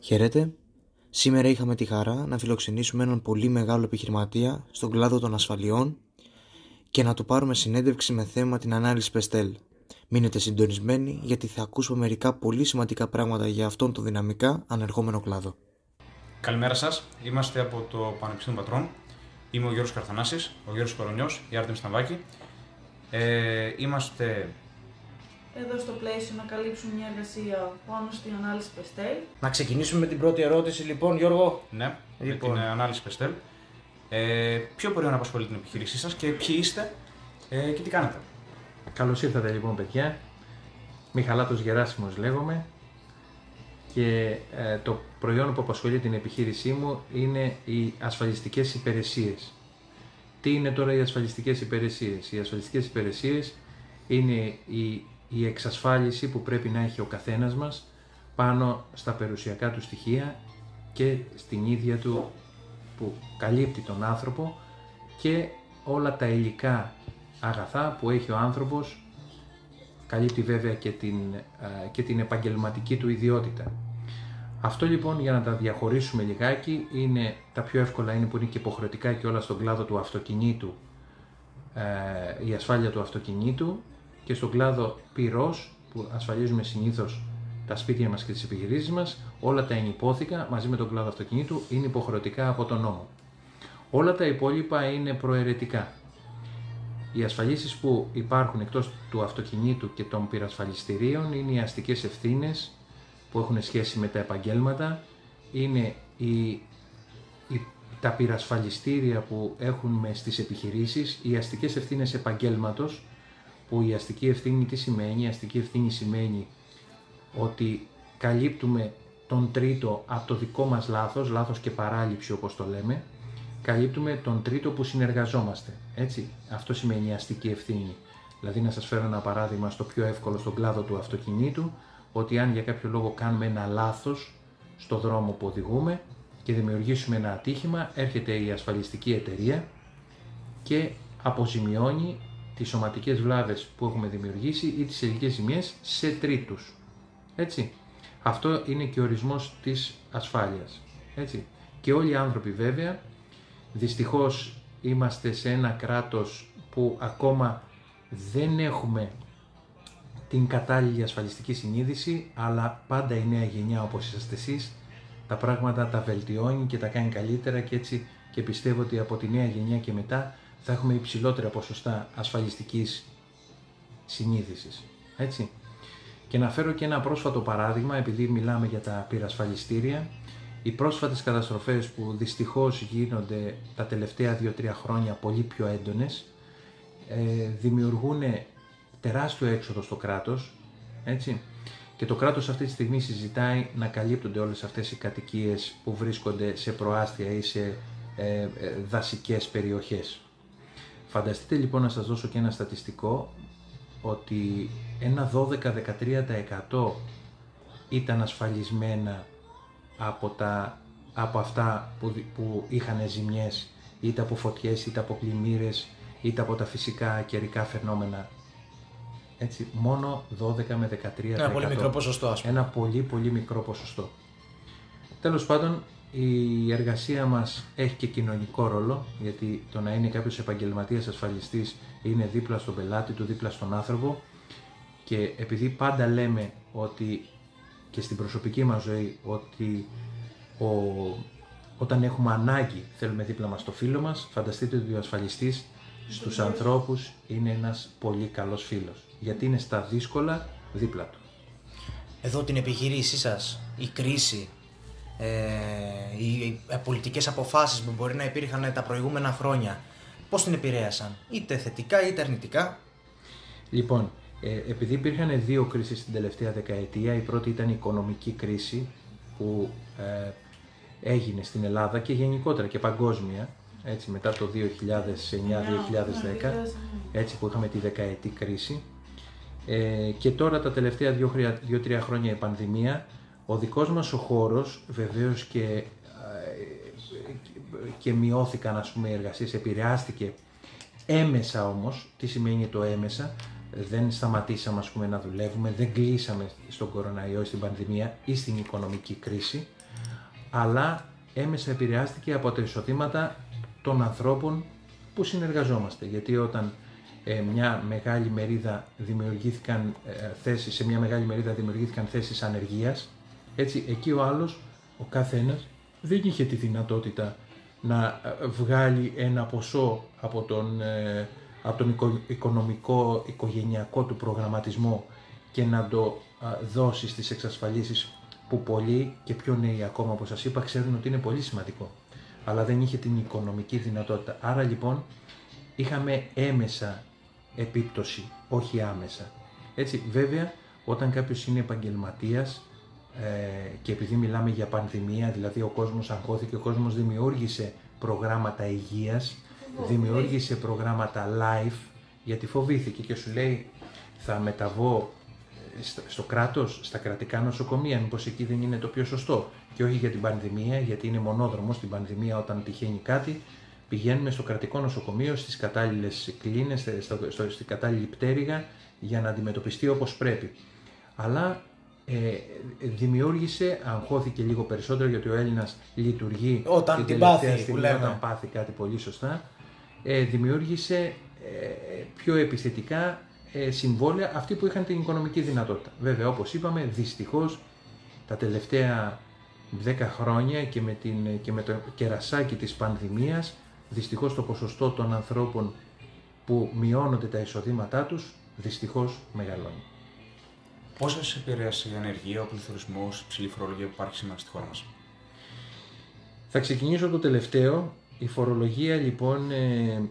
Χαίρετε. Σήμερα είχαμε τη χαρά να φιλοξενήσουμε έναν πολύ μεγάλο επιχειρηματία στον κλάδο των ασφαλιών και να του πάρουμε συνέντευξη με θέμα την ανάλυση Πεστέλ. Μείνετε συντονισμένοι γιατί θα ακούσουμε μερικά πολύ σημαντικά πράγματα για αυτόν τον δυναμικά ανερχόμενο κλάδο. Καλημέρα σας. Είμαστε από το Πανεπιστήμιο Πατρών. Είμαι ο Γιώργος Καρθανάσης, ο Γιώργος Κορονιός, η Άρτεμι Σταμβάκη. Ε, είμαστε εδώ στο πλαίσιο να καλύψουμε μια εργασία πάνω στην ανάλυση Πεστέλ. Να ξεκινήσουμε με την πρώτη ερώτηση λοιπόν Γιώργο. Ναι, Λοιπόν. με την ε, ανάλυση Πεστέλ. Ε, ποιο μπορεί να απασχολεί την επιχείρησή σας και ποιοι είστε ε, και τι κάνετε; Καλώς ήρθατε λοιπόν παιδιά. Μιχαλάτος Γεράσιμος λέγομαι και ε, το προϊόν που απασχολεί την επιχείρησή μου είναι οι ασφαλιστικές υπηρεσίες. Τι είναι τώρα οι ασφαλιστικές υπηρεσίες; Οι ασφαλιστικές υπηρεσίες είναι η, η εξασφάλιση που πρέπει να έχει ο καθένας μας πάνω στα περιουσιακά του στοιχεία και στην ίδια του που καλύπτει τον άνθρωπο και όλα τα υλικά αγαθά που έχει ο άνθρωπος καλύπτει βέβαια και την, α, και την επαγγελματική του ιδιότητα. Αυτό λοιπόν για να τα διαχωρίσουμε λιγάκι είναι τα πιο εύκολα είναι που είναι και υποχρεωτικά και όλα στον κλάδο του αυτοκινήτου ε, η ασφάλεια του αυτοκινήτου και στον κλάδο πυρός που ασφαλίζουμε συνήθως τα σπίτια μας και τις επιχειρήσεις μας όλα τα ενυπόθηκα μαζί με τον κλάδο αυτοκινήτου είναι υποχρεωτικά από τον νόμο. Όλα τα υπόλοιπα είναι προαιρετικά. Οι ασφαλίσεις που υπάρχουν εκτός του αυτοκινήτου και των πυρασφαλιστηρίων είναι οι αστικές ευθύνες που έχουν σχέση με τα επαγγέλματα, είναι οι, οι- τα πυρασφαλιστήρια που έχουμε στις επιχειρήσεις, οι αστικές ευθύνες επαγγέλματος, που η αστική ευθύνη τι σημαίνει, η αστική ευθύνη σημαίνει ότι καλύπτουμε τον τρίτο από το δικό μας λάθος, λάθος και παράληψη όπως το λέμε, καλύπτουμε τον τρίτο που συνεργαζόμαστε. Έτσι, αυτό σημαίνει αστική ευθύνη. Δηλαδή να σας φέρω ένα παράδειγμα στο πιο εύκολο στον κλάδο του αυτοκινήτου, ότι αν για κάποιο λόγο κάνουμε ένα λάθος στο δρόμο που οδηγούμε και δημιουργήσουμε ένα ατύχημα, έρχεται η ασφαλιστική εταιρεία και αποζημιώνει τις σωματικές βλάβες που έχουμε δημιουργήσει ή τις ειδικές ζημιές σε τρίτους. Έτσι. Αυτό είναι και ο ορισμός της ασφάλειας. Έτσι. Και όλοι οι άνθρωποι βέβαια, δυστυχώς είμαστε σε ένα κράτος που ακόμα δεν έχουμε την κατάλληλη ασφαλιστική συνείδηση, αλλά πάντα η νέα γενιά όπως είσαστε εσείς, τα πράγματα τα βελτιώνει και τα κάνει καλύτερα και έτσι και πιστεύω ότι από τη νέα γενιά και μετά θα έχουμε υψηλότερα ποσοστά ασφαλιστικής συνείδησης. Έτσι. Και να φέρω και ένα πρόσφατο παράδειγμα, επειδή μιλάμε για τα πυρασφαλιστήρια. Οι πρόσφατες καταστροφές που δυστυχώς γίνονται τα τελευταία 2-3 χρόνια πολύ πιο έντονες, ε, δημιουργούν τεράστιο έξοδο στο κράτος, έτσι. Και το κράτος αυτή τη στιγμή συζητάει να καλύπτονται όλες αυτές οι κατοικίες που βρίσκονται σε προάστια ή σε ε, ε, δασικές περιοχές. Φανταστείτε λοιπόν να σας δώσω και ένα στατιστικό ότι ένα 12-13% ήταν ασφαλισμένα από, τα, από αυτά που, δι- που είχαν ζημιές είτε από φωτιές, είτε από πλημμύρες, είτε από τα φυσικά καιρικά φαινόμενα. Έτσι, μόνο 12 με 13%. Ένα πολύ μικρό ποσοστό ας πούμε. Ένα πολύ πολύ μικρό ποσοστό. Τέλος πάντων, η εργασία μας έχει και κοινωνικό ρόλο, γιατί το να είναι κάποιος επαγγελματίας ασφαλιστής είναι δίπλα στον πελάτη του, δίπλα στον άνθρωπο και επειδή πάντα λέμε ότι και στην προσωπική μας ζωή ότι ο, όταν έχουμε ανάγκη θέλουμε δίπλα μας το φίλο μας, φανταστείτε ότι ο ασφαλιστής στους ανθρώπους είναι ένας πολύ καλός φίλος, γιατί είναι στα δύσκολα δίπλα του. Εδώ την επιχείρησή σας, η κρίση, ε, οι, οι πολιτικές αποφάσεις που μπορεί να υπήρχαν τα προηγούμενα χρόνια, πώς την επηρέασαν, είτε θετικά είτε αρνητικά; Λοιπόν, ε, επειδή υπήρχαν δύο κρίσεις την τελευταία δεκαετία, η πρώτη ήταν η οικονομική κρίση που ε, έγινε στην Ελλάδα και γενικότερα και παγκόσμια, έτσι μετά το 2009-2010, έτσι που είχαμε τη δεκαετή κρίση. Ε, και τώρα τα τελευταία δύο- δύο-τρία χρόνια η πανδημία, ο δικός μας ο χώρος βεβαίως και, ε, και μειώθηκαν ας πούμε οι εργασίες, επηρεάστηκε έμεσα όμως, τι σημαίνει το έμεσα, δεν σταματήσαμε ας πούμε, να δουλεύουμε, δεν κλείσαμε στον κοροναϊό, στην πανδημία ή στην οικονομική κρίση, αλλά έμεσα επηρεάστηκε από τα εισοδήματα των ανθρώπων που συνεργαζόμαστε. Γιατί όταν ε, μια μεγάλη μερίδα δημιουργήθηκαν ε, θέσεις, σε μια μεγάλη μερίδα δημιουργήθηκαν θέσεις ανεργίας, έτσι εκεί ο άλλος, ο καθένας, δεν είχε τη δυνατότητα να ε, βγάλει ένα ποσό από τον, ε, από τον οικονομικό, οικογενειακό του προγραμματισμό και να το δώσει στις εξασφαλίσεις που πολλοί και πιο νέοι ακόμα όπως σας είπα ξέρουν ότι είναι πολύ σημαντικό αλλά δεν είχε την οικονομική δυνατότητα. Άρα λοιπόν είχαμε έμεσα επίπτωση, όχι άμεσα. Έτσι βέβαια όταν κάποιος είναι επαγγελματίας ε, και επειδή μιλάμε για πανδημία, δηλαδή ο κόσμος αγχώθηκε, ο κόσμος δημιούργησε προγράμματα υγείας, δημιούργησε προγράμματα live, γιατί φοβήθηκε και σου λέει θα μεταβώ ε, στο κράτος, στα κρατικά νοσοκομεία, μήπως εκεί δεν είναι το πιο σωστό. Και όχι για την πανδημία, γιατί είναι μονόδρομος στην πανδημία όταν τυχαίνει κάτι, πηγαίνουμε στο κρατικό νοσοκομείο, στις κατάλληλες κλίνες, στο, στο, στην κατάλληλη πτέρυγα, για να αντιμετωπιστεί όπως πρέπει. Αλλά ε, δημιούργησε, αγχώθηκε λίγο περισσότερο γιατί ο Έλληνας λειτουργεί όταν την, πάθει, στιγμή, όταν πάθει κάτι πολύ σωστά, ε, δημιούργησε ε, πιο επιθετικά ε, συμβόλαια αυτοί που είχαν την οικονομική δυνατότητα. Βέβαια, όπως είπαμε, δυστυχώς τα τελευταία 10 χρόνια και με, την, και με το κερασάκι της πανδημίας, δυστυχώς το ποσοστό των ανθρώπων που μειώνονται τα εισοδήματά τους, δυστυχώς μεγαλώνει. Πώ σα επηρέασε η ανεργία, ο πληθωρισμός, η ψηλή φορολογία που υπάρχει σήμερα στη χώρα μας; Θα ξεκινήσω από το τελευταίο. Η φορολογία λοιπόν, ε,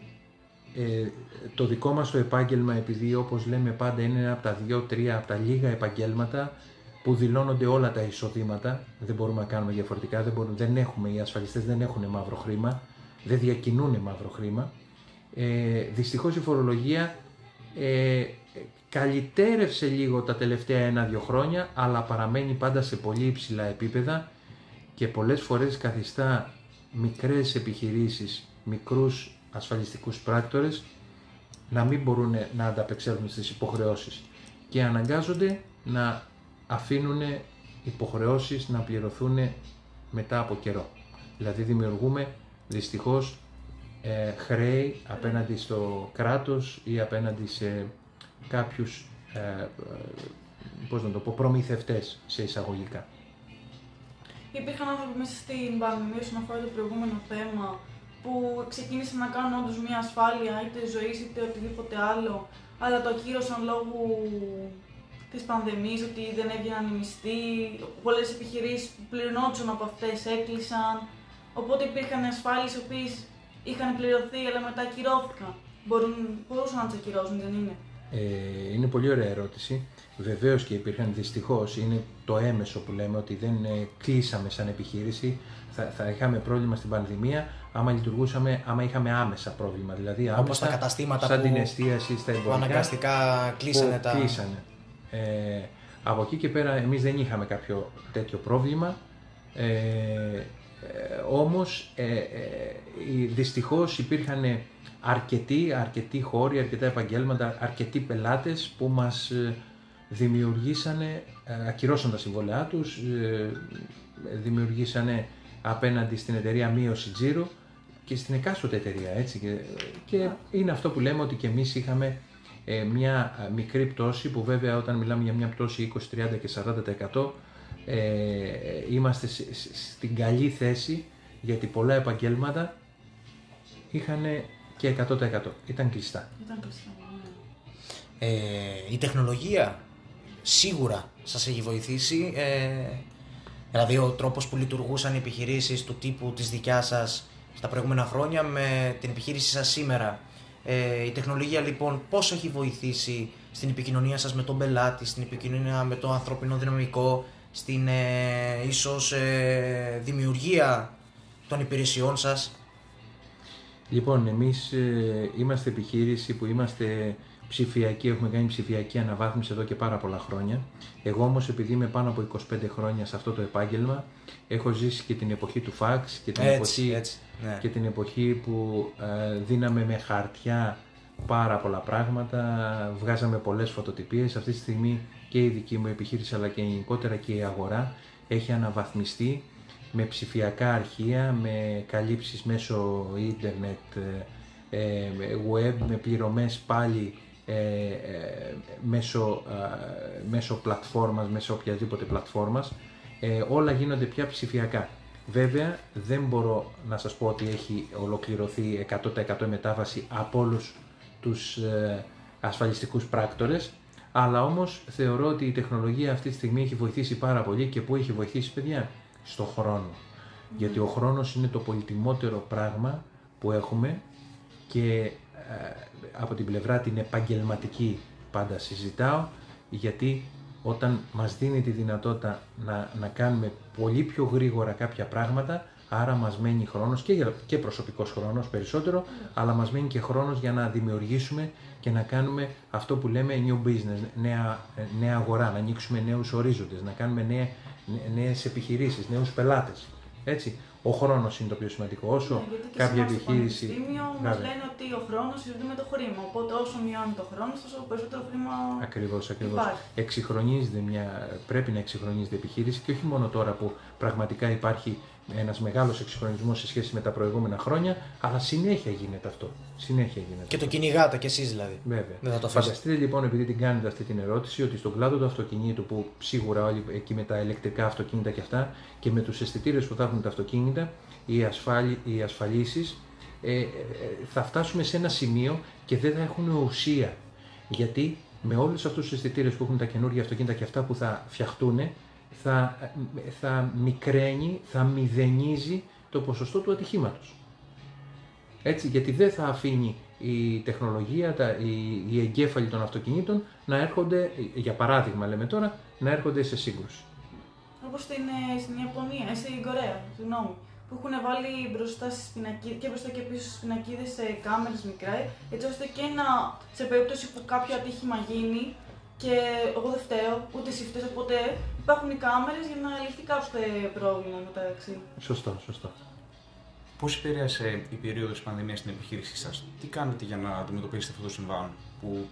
ε, το δικό μας το επάγγελμα, επειδή όπως λέμε πάντα είναι ένα από τα δύο-τρία από τα λίγα επαγγέλματα που δηλώνονται όλα τα εισοδήματα, δεν μπορούμε να κάνουμε διαφορετικά, δεν, μπορούμε, δεν έχουμε, οι ασφαλιστές δεν έχουν μαύρο χρήμα, δεν διακινούν μαύρο χρήμα. Ε, δυστυχώς η φορολογία ε, καλυτέρευσε λίγο τα τελευταία ένα-δύο χρόνια, αλλά παραμένει πάντα σε πολύ υψηλά επίπεδα και πολλές φορές καθιστά μικρές επιχειρήσεις, μικρούς ασφαλιστικούς πράκτορες να μην μπορούν να ανταπεξέλθουν στις υποχρεώσεις και αναγκάζονται να αφήνουν υποχρεώσεις να πληρωθούν μετά από καιρό. Δηλαδή δημιουργούμε δυστυχώς ε, χρέη απέναντι στο κράτος ή απέναντι σε κάποιους, ε, ε, πώς να το πω, προμηθευτές σε εισαγωγικά. Υπήρχαν άνθρωποι μέσα στην πανδημία όσον αφορά το προηγούμενο θέμα που ξεκίνησαν να κάνουν όντως μια ασφάλεια είτε ζωής είτε οτιδήποτε άλλο, αλλά το ακύρωσαν λόγω της πανδημίας, ότι δεν έβγαιναν οι μισθοί. Πολλές επιχειρήσεις που πληρωνόντουσαν από αυτές έκλεισαν. Οπότε υπήρχαν ασφάλειες οι οποίες είχαν πληρωθεί αλλά μετά ακυρώθηκαν. Μπορούν, μπορούσαν να τι ακυρώσουν, δεν είναι; Ε, είναι πολύ ωραία ερώτηση. Βεβαίως και υπήρχαν δυστυχώς, είναι το έμεσο που λέμε ότι δεν ε, κλείσαμε σαν επιχείρηση. Θα, θα είχαμε πρόβλημα στην πανδημία άμα λειτουργούσαμε, άμα είχαμε άμεσα πρόβλημα. Δηλαδή άμεσα, Όπως τα καταστήματα σαν που, την εστίαση στα εμπορικά. που αναγκαστικά κλείσανε τα... Κλείσανε. Ε, από εκεί και πέρα εμείς δεν είχαμε κάποιο τέτοιο πρόβλημα. Ε, ε, όμως ε, ε, δυστυχώς υπήρχαν αρκετοί, αρκετοί χώροι, αρκετά επαγγέλματα, αρκετοί πελάτες που μας ε, δημιουργήσανε, ε, ακυρώσαν τα συμβόλαιά τους, ε, δημιουργήσανε απέναντι στην εταιρεία μείωση τζίρου και στην εκάστοτε εταιρεία, έτσι. Και, και είναι αυτό που λέμε ότι και εμείς είχαμε μια μικρή πτώση που βέβαια όταν μιλάμε για μια πτώση 20, 30 και 40% ε, είμαστε στην καλή θέση γιατί πολλά επαγγέλματα είχαν και 100%. Ήταν κλειστά. Ήταν κλειστά. Ε, η τεχνολογία σίγουρα σας έχει βοηθήσει. Ε, δηλαδή ο τρόπος που λειτουργούσαν οι επιχειρήσεις του τύπου της δικιάς σας στα προηγούμενα χρόνια με την επιχείρηση σας σήμερα. Ε, η τεχνολογία λοιπόν πώς έχει βοηθήσει στην επικοινωνία σας με τον πελάτη, στην επικοινωνία με το ανθρωπινό δυναμικό, στην ε, ίσως ε, δημιουργία των υπηρεσιών σας. Λοιπόν, εμείς ε, είμαστε επιχείρηση που είμαστε ψηφιακοί, έχουμε κάνει ψηφιακή αναβάθμιση εδώ και πάρα πολλά χρόνια. Εγώ όμως επειδή είμαι πάνω από 25 χρόνια σε αυτό το επάγγελμα, έχω ζήσει και την εποχή του φαξ και την, εποχή, έτσι, ναι. και την εποχή που ε, δίναμε με χαρτιά πάρα πολλά πράγματα, βγάζαμε πολλές φωτοτυπίες. Αυτή τη στιγμή και η δική μου επιχείρηση αλλά και γενικότερα και η αγορά έχει αναβαθμιστεί με ψηφιακά αρχεία, με καλύψεις μέσω ίντερνετ, ε, ε, web, με πληρωμές πάλι ε, μέσω, μέσω πλατφόρμας, μέσω οποιαδήποτε πλατφόρμας. όλα γίνονται πια ψηφιακά. Βέβαια δεν μπορώ να σας πω ότι έχει ολοκληρωθεί 100% μετάβαση από όλους τους ασφαλιστικούς πράκτορες, αλλά όμως θεωρώ ότι η τεχνολογία αυτή τη στιγμή έχει βοηθήσει πάρα πολύ και πού έχει βοηθήσει παιδιά, στο χρόνο. Γιατί ο χρόνος είναι το πολυτιμότερο πράγμα που έχουμε και ε, από την πλευρά την επαγγελματική πάντα συζητάω γιατί όταν μας δίνει τη δυνατότητα να, να κάνουμε πολύ πιο γρήγορα κάποια πράγματα άρα μας μένει χρόνος και, και προσωπικός χρόνος περισσότερο αλλά μας μένει και χρόνος για να δημιουργήσουμε και να κάνουμε αυτό που λέμε new business, νέα, νέα αγορά, να ανοίξουμε νέους ορίζοντες, να κάνουμε νέα, νέες επιχειρήσεις, νέους πελάτες. Έτσι. Ο χρόνος είναι το πιο σημαντικό. Όσο ναι, γιατί και κάποια σε επιχείρηση. Στο μας λένε ότι ο χρόνος είναι με το χρήμα. Οπότε όσο μειώνει το χρόνος, τόσο περισσότερο χρήμα. Ακριβώς, ακριβώς. Εξυγχρονίζεται μια. Πρέπει να εξυγχρονίζεται η επιχείρηση και όχι μόνο τώρα που πραγματικά υπάρχει ένας μεγάλος εξυγχρονισμός σε σχέση με τα προηγούμενα χρόνια, αλλά συνέχεια γίνεται αυτό. Συνέχεια γίνεται. Και το κυνηγάτε κι εσείς δηλαδή. Βέβαια. Δεν θα το Φανταστείτε λοιπόν, επειδή την κάνετε αυτή την ερώτηση, ότι στον κλάδο του αυτοκινήτου, που σίγουρα όλοι εκεί με τα ηλεκτρικά αυτοκίνητα και αυτά, και με τους αισθητήρες που θα έχουν τα αυτοκίνητα, οι, ασφάλι, οι ασφαλίσεις, ε, ε, θα φτάσουμε σε ένα σημείο και δεν θα έχουν ουσία. Γιατί με όλους αυτούς τους αισθητήρες που έχουν τα καινούργια αυτοκίνητα και αυτά που θα φτιαχτούν, θα, θα μικραίνει, θα μηδενίζει το ποσοστό του ατυχήματος. Έτσι, γιατί δεν θα αφήνει η τεχνολογία, τα, οι, οι εγκέφαλοι των αυτοκινήτων να έρχονται, για παράδειγμα λέμε τώρα, να έρχονται σε σύγκρουση. Όπως στην, ε, στην Ιαπωνία, ε, στην Κορέα, συγγνώμη, που έχουν βάλει μπροστά στις πινακίδες, και μπροστά και πίσω στις πινακίδες σε κάμερες μικρά, έτσι ώστε και να, σε περίπτωση που κάποιο ατύχημα γίνει, και εγώ δεν φταίω, ούτε εσύ φταίει, οπότε υπάρχουν οι κάμερες για να λυθεί κάποιος πρόβλημα μεταξύ. Σωστό, σωστό. Πώς επηρέασε η περίοδος τη πανδημίας στην επιχείρησή σας, τι κάνετε για να αντιμετωπίσετε αυτό το συμβάν που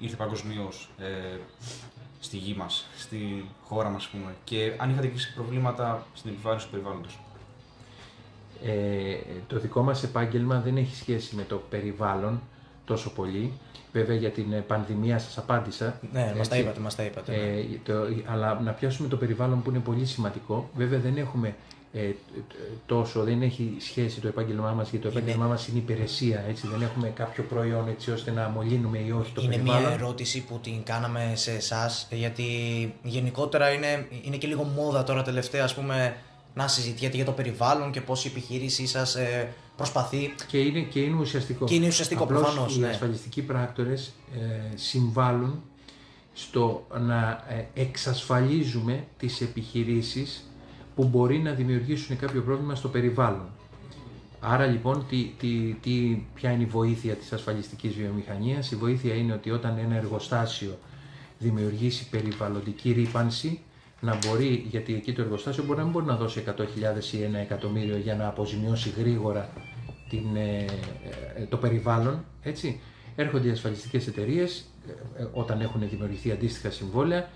ήρθε παγκοσμίως ε, στη γη μας, στη χώρα μας, πούμε, και αν είχατε και προβλήματα στην επιβάρυνση του περιβάλλοντος; Ε, το δικό μας επάγγελμα δεν έχει σχέση με το περιβάλλον τόσο πολύ. Βέβαια για την ε, πανδημία σας απάντησα. Ναι, μας τα είπατε, μας τα είπατε. Ναι. Ε, το, αλλά να πιάσουμε το περιβάλλον που είναι πολύ σημαντικό. Βέβαια δεν έχουμε ε, τόσο, δεν έχει σχέση το επάγγελμά μας, γιατί το είναι... επάγγελμά μας είναι υπηρεσία, έτσι, δεν έχουμε κάποιο προϊόν έτσι ώστε να μολύνουμε ή όχι το είναι περιβάλλον. Είναι μια ερώτηση που την κάναμε σε εσάς, γιατί γενικότερα είναι, είναι και λίγο μόδα τώρα τελευταία, ας πούμε, να συζητιέται για το περιβάλλον και πώς η επιχείρησή σας ε, προσπαθεί. Και είναι, και είναι ουσιαστικό. Και είναι ουσιαστικό προφανώς. Οι ναι. ασφαλιστικοί πράκτορες ε, συμβάλλουν στο να ε, εξασφαλίζουμε τις επιχειρήσεις που μπορεί να δημιουργήσουν κάποιο πρόβλημα στο περιβάλλον. Άρα λοιπόν, τι, τι, τι, ποια είναι η βοήθεια της ασφαλιστικής βιομηχανίας; Η βοήθεια είναι ότι όταν ένα εργοστάσιο δημιουργήσει περιβαλλοντική ρήπανση, να μπορεί, γιατί εκεί το εργοστάσιο μπορεί να μην μπορεί να δώσει 100.000 ή ένα εκατομμύριο για να αποζημιώσει γρήγορα την, ε, ε, το περιβάλλον, έτσι. Έρχονται οι ασφαλιστικές εταιρείες ε, όταν έχουν δημιουργηθεί αντίστοιχα συμβόλαια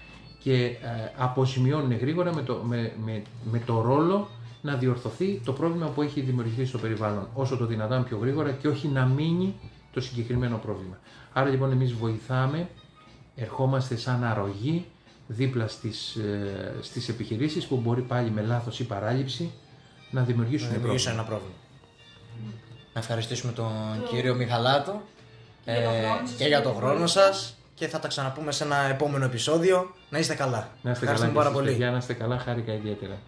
και αποζημιώνουν γρήγορα με το, με, με, με το ρόλο να διορθωθεί το πρόβλημα που έχει δημιουργηθεί στο περιβάλλον όσο το δυνατόν πιο γρήγορα και όχι να μείνει το συγκεκριμένο πρόβλημα. Άρα λοιπόν εμείς βοηθάμε, ερχόμαστε σαν αρρωγή δίπλα στις, ε, στις επιχειρήσεις που μπορεί πάλι με λάθος ή παράληψη να δημιουργήσουν, να δημιουργήσουν ένα πρόβλημα. Να ευχαριστήσουμε τον κύριο Μιχαλάτο και, ε, και για τον χρόνο σας και θα τα ξαναπούμε σε ένα επόμενο επεισόδιο. Να είστε καλά. Να είστε καλά πάρα πολύ. Για να είστε καλά, χάρηκα ιδιαίτερα.